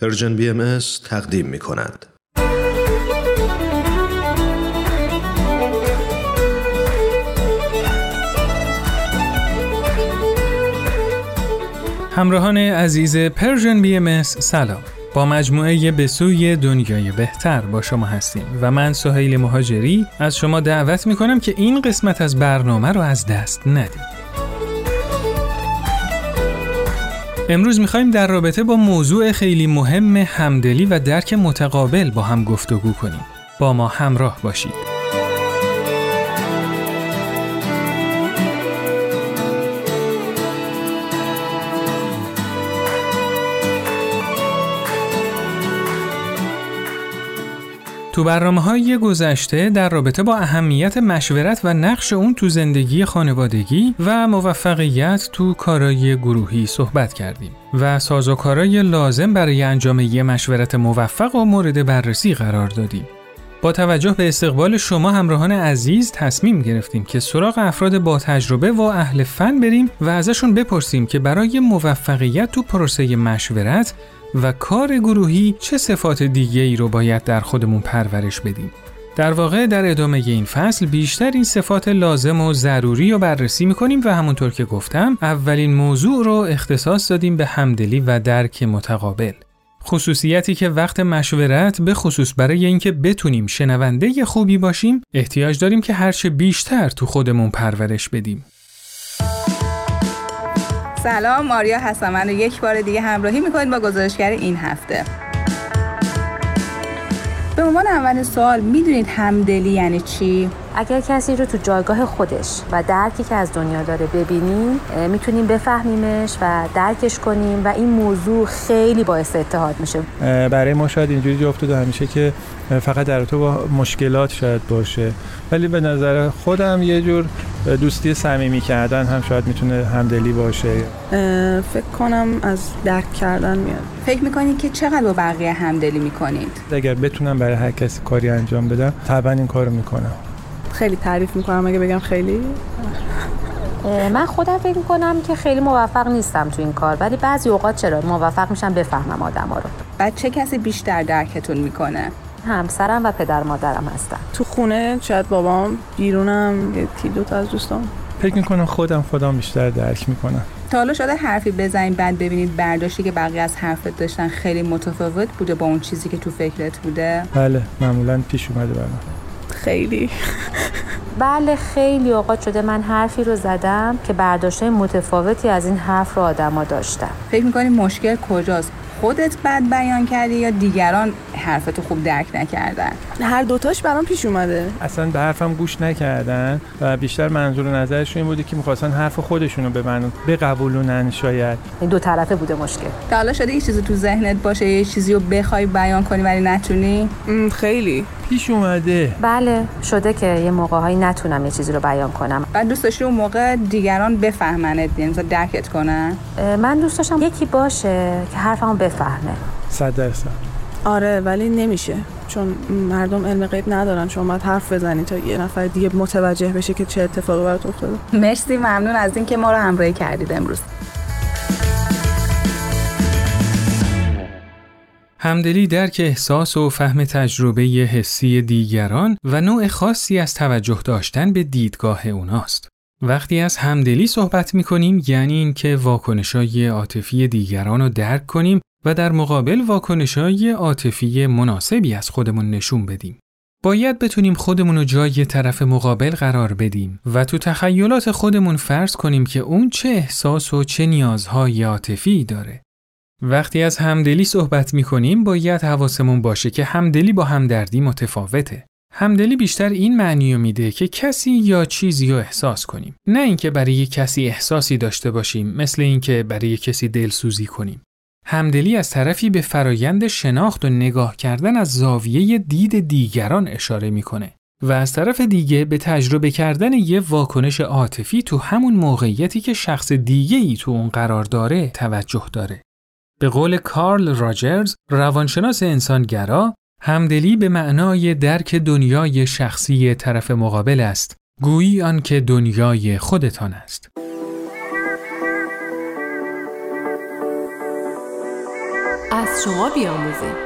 Persian BMS تقدیم می کند. همراهان عزیز Persian BMS سلام. با مجموعه به سوی دنیای بهتر با شما هستیم و من سهیل مهاجری از شما دعوت می کنم که این قسمت از برنامه رو از دست ندید. امروز می‌خوایم در رابطه با موضوع خیلی مهم همدلی و درک متقابل با هم گفتگو کنیم. با ما همراه باشید. تو برنامه های گذشته در رابطه با اهمیت مشورت و نقش اون تو زندگی خانوادگی و موفقیت تو کارای گروهی صحبت کردیم و سازوکارای لازم برای انجام یه مشورت موفق و مورد بررسی قرار دادیم. با توجه به استقبال شما همراهان عزیز تصمیم گرفتیم که سراغ افراد با تجربه و اهل فن بریم و ازشون بپرسیم که برای موفقیت تو پروسه مشورت و کار گروهی چه صفات دیگه ای رو باید در خودمون پرورش بدیم. در واقع در ادامه این فصل بیشتر این صفات لازم و ضروری رو بررسی می‌کنیم و همونطور که گفتم اولین موضوع رو اختصاص دادیم به همدلی و درک متقابل. خصوصیتی که وقت مشورت به خصوص برای اینکه بتونیم شنونده خوبی باشیم احتیاج داریم که هرچه بیشتر تو خودمون پرورش بدیم. سلام ماریا هستم من رو یک بار دیگه همراهی می‌کنید با گزارشگر این هفته به عنوان اول سوال می‌دونید همدلی یعنی چی؟ اگر کسی رو تو جایگاه خودش و درکی که از دنیا داره ببینیم می‌تونیم بفهمیمش و درکش کنیم و این موضوع خیلی باعث اتحاد میشه. برای ما شاید اینجوری جا افتاده همیشه که فقط در تو با مشکلات شاید باشه. ولی به نظر خودم یه جور دوستی صمیمی کردن هم شاید می‌تونه همدلی باشه. فکر کنم از درک کردن میاد. فکر می‌کنید که چقدر با بقیه همدلی می‌کنید؟ اگر بتونم برای هر کسی کاری انجام بدم طبعا این کارو می‌کنم. خیلی تعریف می‌کنم اگه بگم خیلی. من خودم فکر می‌کنم که خیلی موفق نیستم تو این کار ولی بعضی اوقات چرا موفق میشم بفهمم آدم ها رو. بعد چه کسی بیشتر درکتون می‌کنه؟ همسرم و پدر مادرم هستن. تو خونه شاید بابام بیرونم یکی دو تا از دوستان فکر می‌کنم خودم خودم بیشتر درک می‌کنم. تا حالا شده حرفی بزنید بعد ببینید برداشتی که بقیه از حرفت داشتن خیلی متفاوت بوده با اون چیزی که تو فکرت بوده؟ بله معمولا پیش اومده برام. خیلی. بله خیلی اوقات شده من حرفی رو زدم که برداشته متفاوتی از این حرف رو آدما داشتم فکر می‌کنی مشکل کجاست؟ خودت بد بیان کردی یا دیگران حرفتو خوب درک نکردن؟ هر دوتاش برام پیش اومده. اصلا به حرفم گوش نکردن و بیشتر منظور نظرشون این بودی که می‌خواستن حرف خودشونو به من بقبولونن شاید. این دو طرفه بوده مشکل. تا حالا شده یه چیزی تو ذهنت باشه یه چیزی رو بخوای بیان کنی ولی نتونی؟ خیلی. پیش اومده. بله شده که یه موقع هایی نتونم یه چیزی رو بیان کنم. بعد دوست داشتی اون موقع دیگران بفهمنت یعنی درکت کنن؟ من دوست داشتم یکی باشه که حرفمو بفهمه. صد درصد. آره ولی نمیشه. چون مردم علم غیب ندارن. شما باید حرف بزنی تا یه نفر دیگه متوجه بشه که چه اتفاقی برات افتاده. مرسی ممنون از اینکه ما رو همراهی کردید امروز. همدلی درک احساس و فهم تجربه حسی دیگران و نوع خاصی از توجه داشتن به دیدگاه اوناست. وقتی از همدلی صحبت می کنیم یعنی اینکه واکنشای عاطفی دیگران رو درک کنیم و در مقابل واکنشای عاطفی مناسبی از خودمون نشون بدیم. باید بتونیم خودمون رو جای طرف مقابل قرار بدیم و تو تخیلات خودمون فرض کنیم که اون چه احساس و چه نیازهای عاطفی داره. وقتی از همدلی صحبت می کنیم باید حواسمون باشه که همدلی با همدردی متفاوته. همدلی بیشتر این معنی میده که کسی یا چیزی رو احساس کنیم. نه اینکه برای کسی احساسی داشته باشیم مثل اینکه برای کسی دلسوزی کنیم. همدلی از طرفی به فرایند شناخت و نگاه کردن از زاویه دید دیگران اشاره می‌کنه و از طرف دیگه به تجربه کردن یه واکنش عاطفی تو همون موقعیتی که شخص دیگه ای تو اون قرار داره توجه داره. به قول کارل راجرز روانشناس انسانگرا همدلی به معنای درک دنیای شخصی طرف مقابل است. گویی آنکه دنیای خودتان است. از شما بیاموزیم.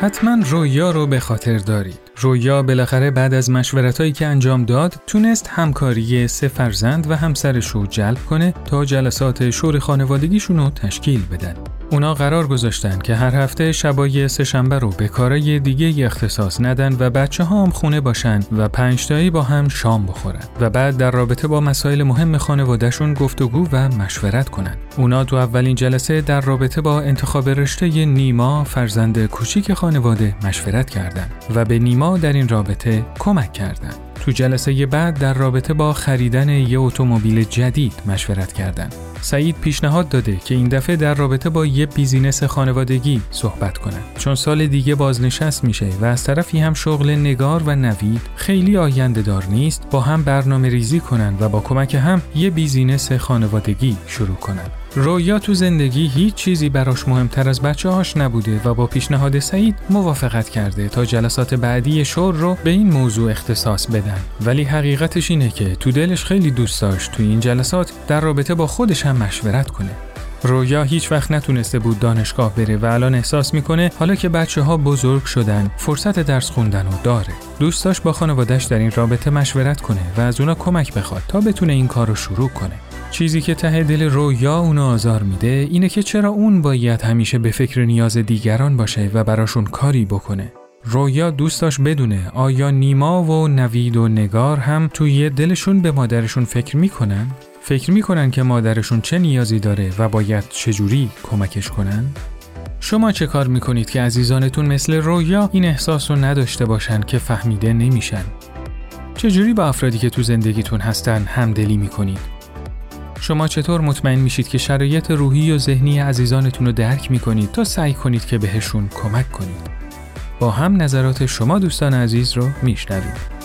حتما رویا رو به خاطر دارید. رویا بالاخره بعد از مشورتهایی که انجام داد تونست همکاری سه فرزند و همسرش رو جلب کنه تا جلسات شور خانوادگیشون رو تشکیل بدن. اونا قرار گذاشتن که هر هفته شبای سهشنبه رو به کارای دیگه اختصاص ندن و بچه ها هم خونه باشن و پنجتایی با هم شام بخورن و بعد در رابطه با مسائل مهم خانوادهشون گفتگو و مشورت کنن. اونا تو اولین جلسه در رابطه با انتخاب رشته نیما فرزند کوچیک خانواده مشورت کردند و به نیما در این رابطه کمک کردند. تو جلسه بعد در رابطه با خریدن یه اتومبیل جدید مشورت کردند. سعید پیشنهاد داده که این دفعه در رابطه با یه business خانوادگی صحبت کنن چون سال دیگه بازنشست میشه و از طرفی هم شغل نگار و نوید خیلی آینده دار نیست با هم برنامه ریزی کنن و با کمک هم یه business خانوادگی شروع کنن رویا تو زندگی هیچ چیزی براش مهمتر از بچه هاش نبوده و با پیشنهاد سعید موافقت کرده تا جلسات بعدی شور رو به این موضوع اختصاص بدن ولی حقیقتش اینه که تو دلش خیلی دوست داشت تو این جلسات در رابطه با خودش هم مشورت کنه رویا هیچ وقت نتونسته بود دانشگاه بره و الان احساس می‌کنه حالا که بچه ها بزرگ شدن فرصت درس خوندن رو داره. دوست داشت با خانوادش در این رابطه مشورت کنه و از اونا کمک بخواد تا بتونه این کار رو شروع کنه. چیزی که ته دل رویا اونو آزار میده اینه که چرا اون باید همیشه به فکر نیاز دیگران باشه و براشون کاری بکنه. رویا دوست داشت بدونه آیا نیما و نوید و نگار هم توی دلشون به مادرشون فکر می‌کنن؟ فکر می‌کنن که مادرشون چه نیازی داره و باید چجوری کمکش کنن؟ شما چه کار می‌کنید که عزیزانتون مثل رویا این احساس رو نداشته باشن که فهمیده نمیشن؟ چجوری با افرادی که تو زندگیتون هستن همدلی می‌کنید؟ شما چطور مطمئن میشید که شرایط روحی و ذهنی عزیزانتون رو درک می‌کنید تا سعی کنید که بهشون کمک کنید. با هم نظرات شما دوستان عزیز رو میشنویم.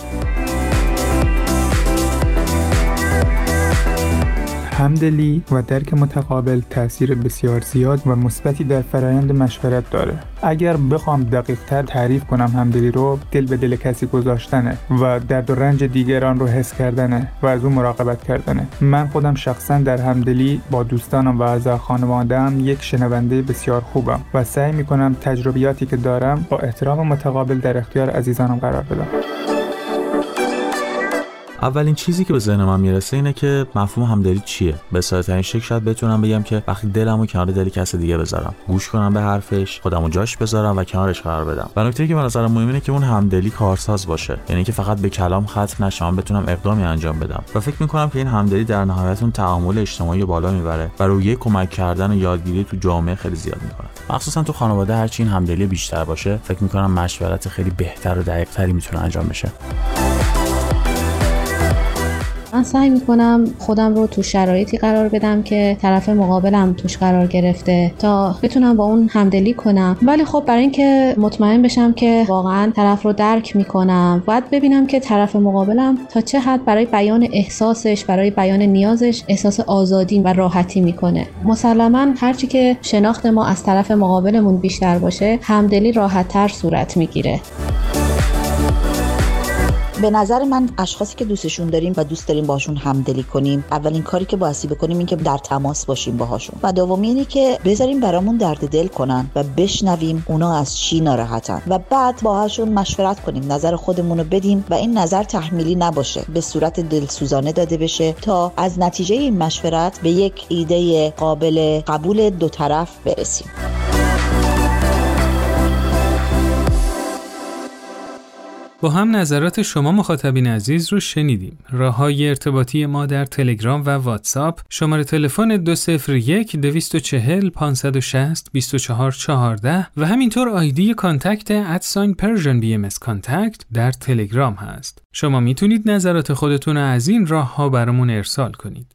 همدلی و درک متقابل تاثیر بسیار زیاد و مثبتی در فرایند مشورت داره. اگر بخوام دقیق تر تعریف کنم همدلی رو دل به دل کسی گذاشتنه و درد و رنج دیگران رو حس کردنه و از اون مراقبت کردنه. من خودم شخصا در همدلی با دوستانم و اعضا خانوادهام یک شنونده بسیار خوبم و سعی می‌کنم تجربیاتی که دارم با احترام متقابل در اختیار عزیزانم قرار بدم. اولین چیزی که به ذهن من می‌رسه اینه که مفهوم همدلی چیه؟ به ساده‌ترین شکل شاید بتونم بگم که وقتی دلمو کنار دل کس دیگه بذارم. گوش کنم به حرفش خودمو جاش بذارم و کنارش قرار بدم. و نکته که به نظرم مهمه اینه که اون همدلی کارساز باشه. یعنی که فقط به کلام ختم نشه من بتونم اقدامی انجام بدم. و فکر می‌کنم که این همدلی در نهایت اون تعامل اجتماعی بالا می‌بره و روی کمک کردن و یادگیری تو جامعه خیلی زیاد می‌کنه. مخصوصا تو خانواده هرچی این همدلی بیشتر باشه فکر می‌کنم مشورت خیلی بهتر و دقیقتری می‌تونه انجام بشه. من سعی می‌کنم خودم رو تو شرایطی قرار بدم که طرف مقابلم توش قرار گرفته تا بتونم با اون همدلی کنم. ولی خب برای اینکه مطمئن بشم که واقعا طرف رو درک می‌کنم باید ببینم که طرف مقابلم تا چه حد برای بیان احساسش برای بیان نیازش احساس آزادی و راحتی می‌کنه. مسلما هرچی که شناخت ما از طرف مقابلمون بیشتر باشه همدلی راحتتر صورت می‌گیره. به نظر من اشخاصی که دوستشون داریم و دوست داریم باشون همدلی کنیم اولین کاری که باسی بکنیم این که در تماس باشیم باهاشون. و دومی اینه که بذاریم برامون درد دل کنن و بشنویم اونا از چی ناراحتن. و بعد باهاشون مشورت کنیم نظر خودمون رو بدیم و این نظر تحمیلی نباشه. به صورت دلسوزانه داده بشه تا از نتیجه این مشورت به یک ایده قابل قبول دو طرف برسیم. با هم نظرات شما مخاطبین عزیز رو شنیدیم. راه های ارتباطی ما در تلگرام و واتساپ شماره تلفن 201 240 560 2414 و همینطور ID contact at sign Persian BMS contact در تلگرام هست. شما می‌تونید نظرات خودتون از این راه ها برامون ارسال کنید.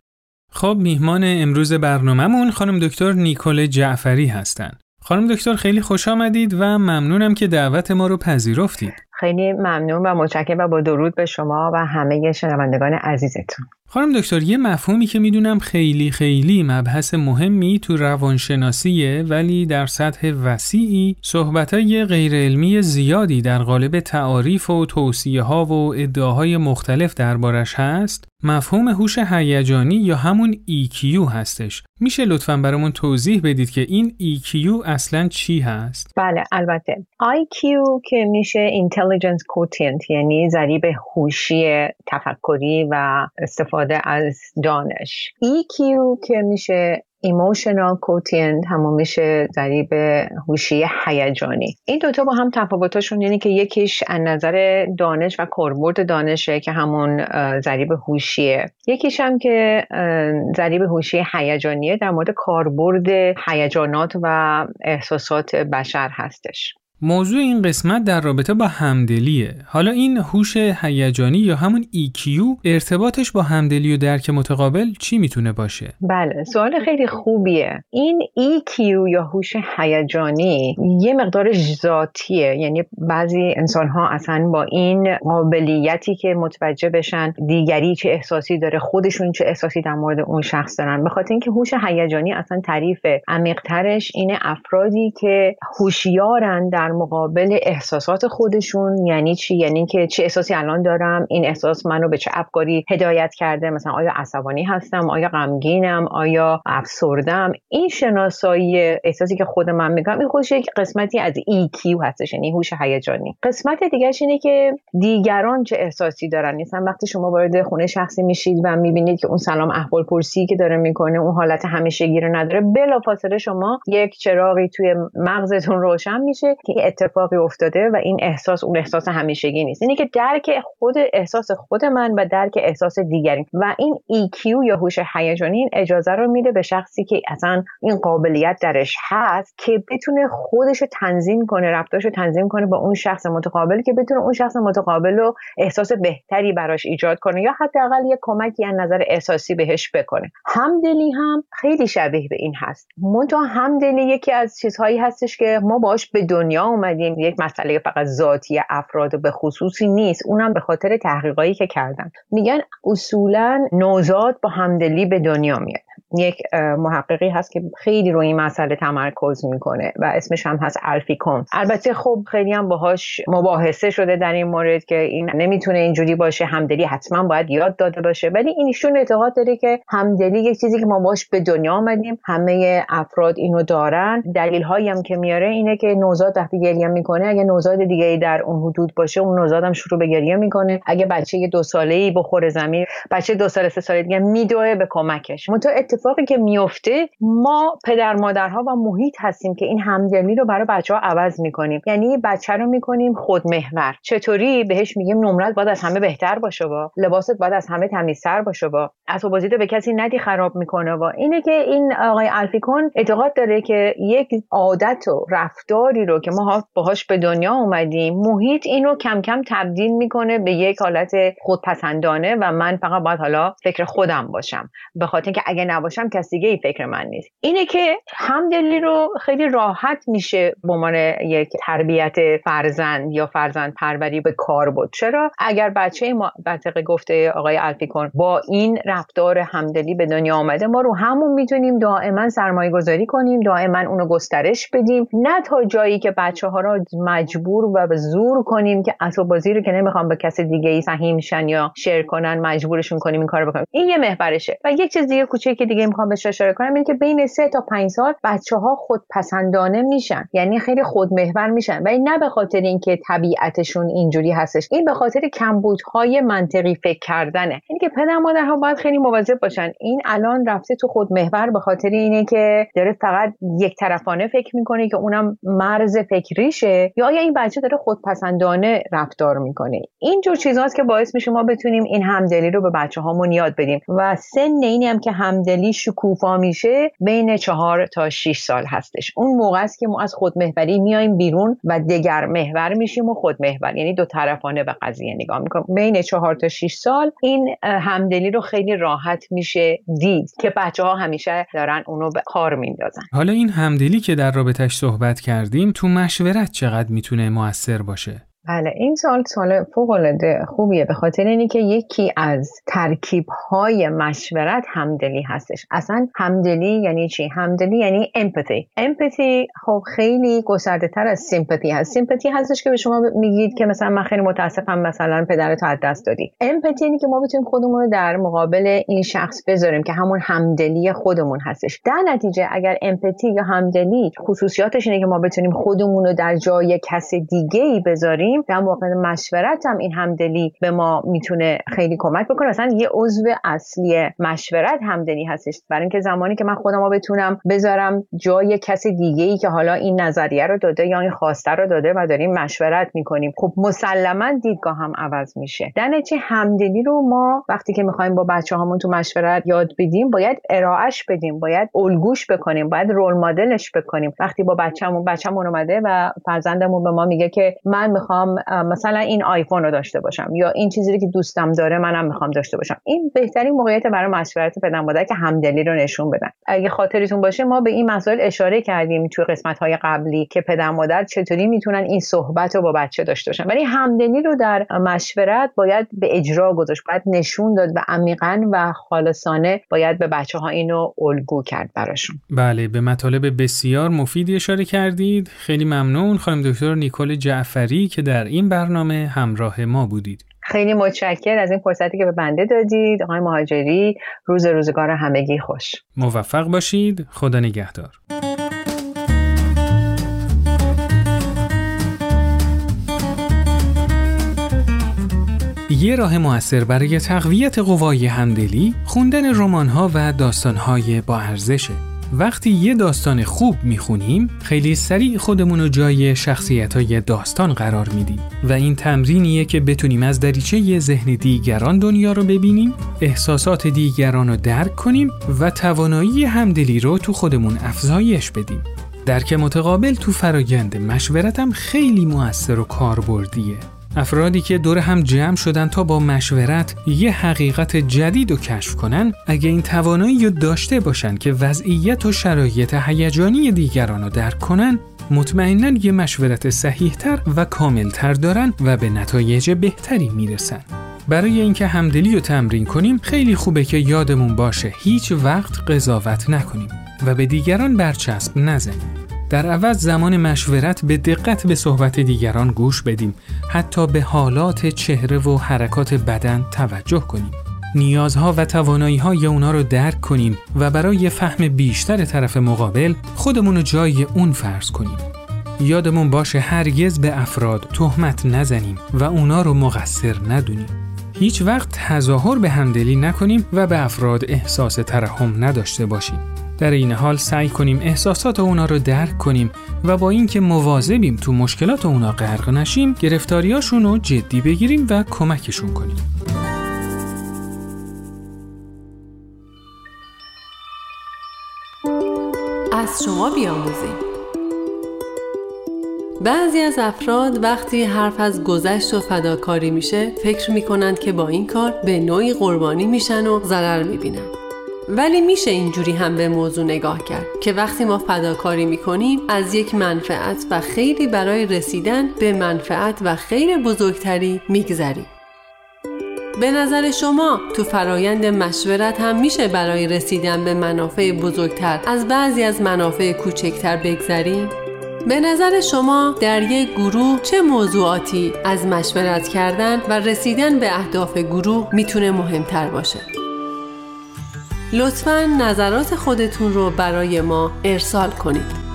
خب میهمان امروز برنامهمون خانم دکتر نیکول جعفری هستند. خانم دکتر خیلی خوش آمدید و ممنونم که دعوت ما رو پذیرفتید. خیلی ممنون و متشکرم و با درود به شما و همه شنوندگان عزیزتون. خانم دکتر یه مفهومی که می‌دونم خیلی خیلی مبحث مهمی تو روانشناسیه ولی در سطح وسیعی صحبتای غیر علمی زیادی در قالب تعاریف و توصیه ها و ادعاهای مختلف دربارش هست مفهوم هوش هیجانی یا همون EQ هستش میشه لطفا برامون توضیح بدید که این EQ اصلا چی هست؟ بله البته IQ که میشه Intelligence Quotient یعنی ضریب هوشی تفکری و استفاده از دانش. EQ که میشه emotional quotient همون میشه ضریب هوشی هیجانی. این دوتا با هم تفاوتاشون یعنی که یکیش از نظر دانش و کاربرد دانشه که همون ضریب هوشیه. یکیش هم که ضریب هوشی هیجانیه در مورد کاربرد هیجانات و احساسات بشر هستش. موضوع این قسمت در رابطه با همدلیه. حالا این هوش هیجانی یا همون EQ ارتباطش با همدلی و درک متقابل چی می‌تونه باشه؟ بله، سوال خیلی خوبیه. این EQ یا هوش هیجانی یه مقدار ذاتیه، یعنی بعضی انسان ها اصلا با این قابلیتی که متوجه بشن دیگری چه احساسی داره، خودشون چه احساسی در مورد اون شخص دارن. به اینکه هوش هیجانی اصلا تعریف عمیق‌ترش اینه افرادی که هوشیارن در در مقابل احساسات خودشون یعنی چی؟ یعنی که چه احساسی الان دارم؟ این احساس منو به چه افکاری هدایت کرده؟ مثلا آیا عصبانی هستم؟ آیا غمگینم؟ آیا افسردم؟ این شناسایی احساسی که خود من میگم این خودش یک قسمتی از EQ هستش یعنی هوش هیجانی. قسمت دیگرش اینه که دیگران چه احساسی دارن؟ مثلا وقتی شما وارد خونه شخصی میشید و می‌بینید که اون سلام احوال پرسی که داره می‌کنه اون حالت همیشگی رو نداره بلافاصله شما یک چراغی توی مغزتون روشن میشه که اتفاقی افتاده و این احساس اون احساس همیشگی نیست. اینه که درک خود احساس خود من و درک احساس دیگری و این EQ یا هوش هیجانی این اجازه رو میده به شخصی که اصلا این قابلیت درش هست که بتونه خودش رو تنظیم کنه رفتارش رو تنظیم کنه با اون شخص متقابل که بتونه اون شخص متقابل رو احساس بهتری براش ایجاد کنه یا حداقل یه کمکی از نظر احساسی بهش بکنه. همدلی هم خیلی شبیه به این هست. منتها همدلی یکی از چیزهایی هستش که ما باش به دنیا اومدیم یک مسئله فقط ذاتی افراد به خصوصی نیست. اونم به خاطر تحقیقایی که کردن. میگن اصولا نوزاد با همدلی به دنیا میاد. یک محققی هست که خیلی روی این مسئله تمرکز می‌کنه و اسمش هم هست الفیکون. البته خب خیلی هم باهاش مباحثه شده در این مورد که این نمی‌تونه اینجوری باشه همدلی حتما باید یاد داده باشه. ولی اینشون اعتقاد داره که همدلی یک چیزی که ما باش به دنیا آمدیم همه افراد اینو دارن. دلیل هایی هم که میاره اینه که نوزاد وقتی گریه می‌کنه اگه نوزاد دیگه در اون حدود باشه اون نوزاد هم شروع به گریه می‌کنه. اگه بچه دو ساله ای بخوره زمین بچه دو ساله سه ساله دیگه میدوه به کمکش. اتفاقی که میفته ما پدر مادرها و محیط هستیم که این همدلی رو برای بچه ها عوض می‌کنیم. یعنی بچه رو می‌کنیم خودمحور. چطوری؟ بهش میگیم نمرت باید از همه بهتر باشه با لباست باید از همه تمیزتر باشه با اسباب بازی به کسی ندی خراب می‌کنه و اینه که این آقای الفیکون اعتقاد داره که یک عادت و رفتاری رو که ما باهاش به دنیا اومدیم محیط اینو کم کم تبدیل می‌کنه به یک حالت خودپسندانه و من فقط باید حالا فکر خودم باشم. به خاطر اینکه اگه نباشم کس دیگه ای فکر من نیست. اینه که همدلی رو خیلی راحت میشه به عنوان یک تربیت فرزند یا فرزند پروری به کار بود چرا؟ اگر بچه ما منطقه گفته آقای الفیکون با این رفتار همدلی به دنیا آمده ما رو همون می‌تونیم دائما سرمایه گذاری کنیم دائما اونو گسترش بدیم. نه تا جایی که بچه ها رو مجبور و به زور کنیم که اسباب بازی رو که نمی‌خوام به کسی دیگه ای سهیم میشن یا شیر کنن مجبورشون کنیم این کارو بکنیم. این یه محورشه. و یک چیز دیگه کوچیکی دیگه می‌خوام بهش اشاره کنم اینه که بین سه تا پنج سال بچه ها خودپسندانه میشن. یعنی خیلی خودمحور میشن. و این نه به خاطر اینکه طبیعتشون اینجوری هستش. این به خاطر کمبودهای منطقی فکر کردنه. اینه که پدر مادرها باید خیلی مواظب باشن. این الان رفته تو خودمحور به خاطر اینه که داره فقط یک طرفانه فکر می‌کنه که اونم مرز فکریشه یا آیا این بچه داره خودپسندانه رفتار می‌کنه. اینجور چیزهاست که باعث میشه ما بتونیم این همدلی رو به بچه هامون یاد بدیم. و سن اینی هم که همدلی شکوفا میشه بین چهار تا 6 سال هستش. اون موقع است که ما از خودمحوری میایم بیرون و دگر محور میشیم و خودمحور یعنی دو طرفانه به قضیه نگاه می‌کنیم بین چهار تا 6 سال این همدلی رو خیلی راحت میشه دید که بچه ها همیشه دارن اونو به کار میندازن. حالا این همدلی که در رابطش صحبت کردیم تو مشورت چقدر می‌تونه موثر باشه؟ بله این سال سال فوق العاده خوبیه به خاطر اینی که یکی از ترکیب های مشورت همدلی هستش. اصلا همدلی یعنی چی؟ همدلی یعنی امپاتی امپاتی خب خیلی گسترده تر از سیمپاتی هست. سیمپاتی هستش که به شما میگید که مثلا من خیلی متاسفم مثلا پدرتو از دست دادی. امپاتی یعنی که ما بتونیم خودمون رو در مقابل این شخص بذاریم که همون همدلی خودمون هستش. در نتیجه اگر امپاتی یا همدلی خصوصیاتش اینه که ما بتونیم خودمون رو در جای کس دیگه ای بذاریم در موقع مشورت هم این همدلی به ما می‌تونه خیلی کمک بکنه. مثلا یه عضو اصلی مشورت همدلی هستش. برای اینکه زمانی که من خودم رو بتونم بذارم جای کس دیگه ای که حالا این نظریه رو داده یا این خواسته رو داده و داریم مشورت می‌کنیم. خب مسلما دیدگاه هم عوض میشه. در نتیجه همدلی رو ما وقتی که می‌خوایم با بچه هامون تو مشورت یاد بدیم باید ارائهش بدیم. باید الگوش بکنیم. باید رول مدلش بکنیم. وقتی با بچه‌مون بچه‌مون اومده و فرزندمون به ما میگه که من می‌خوام مثلا این آیفون رو داشته باشم یا این چیزی که دوستم داره منم می‌خوام داشته باشم. این بهترین موقعیت برای مشورت پدر مادر که همدلی رو نشون بدن. اگه خاطرتون باشه ما به این مسائل اشاره کردیم توی قسمت های قبلی که پدر مادر چطوری می‌تونن این صحبت رو با بچه داشته باشن. ولی همدلی رو در مشورت باید به اجرا گذاشت باید نشون داد و عمیقا و خالصانه باید به بچه ها اینو الگو کرد براشون. بله به مطالب بسیار مفیدی اشاره کردید. خیلی ممنون. خانم دکتر نیکل جعفری که در این برنامه همراه ما بودید. خیلی متشکر از این فرصتی که به بنده دادید. آقای مهاجری روز روزگار همگی خوش. موفق باشید. خدا نگهدار. یه راه موثر برای تقویت قوای همدلی خوندن رمان‌ها و داستان‌های با ارزشه. وقتی یه داستان خوب می‌خونیم خیلی سریع خودمون رو جای شخصیت های داستان قرار میدیم و این تمرینیه که بتونیم از دریچه ذهن دیگران دنیا رو ببینیم احساسات دیگران رو درک کنیم و توانایی همدلی رو تو خودمون افزایش بدیم. درک متقابل تو فرایند مشورتم خیلی موثر و کاربردیه. افرادی که دور هم جمع شدن تا با مشورت یه حقیقت جدید رو کشف کنن اگه این توانایی رو داشته باشن که وضعیت و شرایط هیجانی دیگران رو درک کنن مطمئنا یه مشورت صحیحتر و کاملتر دارن و به نتایج بهتری می‌رسن. برای اینکه همدلی رو تمرین کنیم خیلی خوبه که یادمون باشه هیچ وقت قضاوت نکنیم و به دیگران برچسب نزنیم. در عوض زمان مشورت به دقت به صحبت دیگران گوش بدیم. حتی به حالات چهره و حرکات بدن توجه کنیم. نیازها و توانایی های اونا رو درک کنیم و برای فهم بیشتر طرف مقابل خودمون رو جای اون فرض کنیم. یادمون باشه هرگز به افراد تهمت نزنیم و اونا رو مقصر ندونیم. هیچ وقت تظاهر به همدلی نکنیم و به افراد احساس ترحم نداشته باشیم. در این حال سعی کنیم احساسات اونا رو درک کنیم و با اینکه مواظبیم تو مشکلات اونا غرق نشیم گرفتاریاشون رو جدی بگیریم و کمکشون کنیم. از شما بیاموزیم بعضی از افراد وقتی حرف از گذشت و فداکاری میشه فکر می‌کنند که با این کار به نوعی قربانی میشن و ضرر می‌بینن ولی میشه اینجوری هم به موضوع نگاه کرد که وقتی ما فداکاری می‌کنیم از یک منفعت و خیلی برای رسیدن به منفعت و خیر بزرگتری میگذریم به نظر شما تو فرایند مشورت هم میشه برای رسیدن به منافع بزرگتر از بعضی از منافع کوچکتر بگذریم؟ به نظر شما در یک گروه چه موضوعاتی از مشورت کردن و رسیدن به اهداف گروه می‌تونه مهمتر باشه؟ لطفا نظرات خودتون رو برای ما ارسال کنید.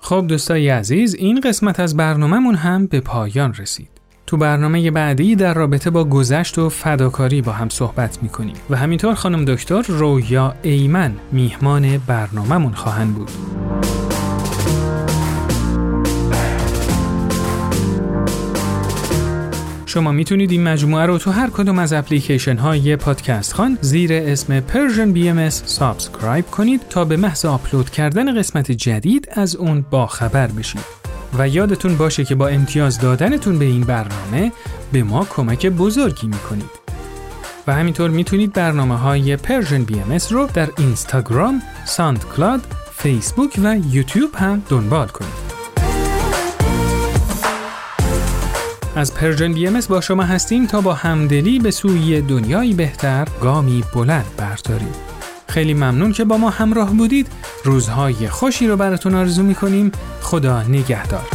خب دوستای عزیز این قسمت از برنامهمون هم به پایان رسید. تو برنامه بعدی در رابطه با گذشت و فداکاری با هم صحبت می‌کنیم و همینطور خانم دکتر رویا ایمن میهمان برنامهمون خواهند بود. شما می‌تونید این مجموعه رو تو هر کدوم از اپلیکیشن های پادکست خوان زیر اسم Persian BMS subscribe کنید تا به محض آپلود کردن قسمت جدید از اون باخبر بشید. و یادتون باشه که با امتیاز دادنتون به این برنامه به ما کمک بزرگی می‌کنید. و همینطور می‌تونید برنامه های BMS رو در اینستاگرام، SoundCloud، فیسبوک و یوتیوب هم دنبال کنید. از Persian BMS با شما هستیم تا با همدلی به سوی دنیایی بهتر گامی بلند برداریم. خیلی ممنون که با ما همراه بودید. روزهای خوشی رو براتون آرزو می‌کنیم. خدا نگهدار.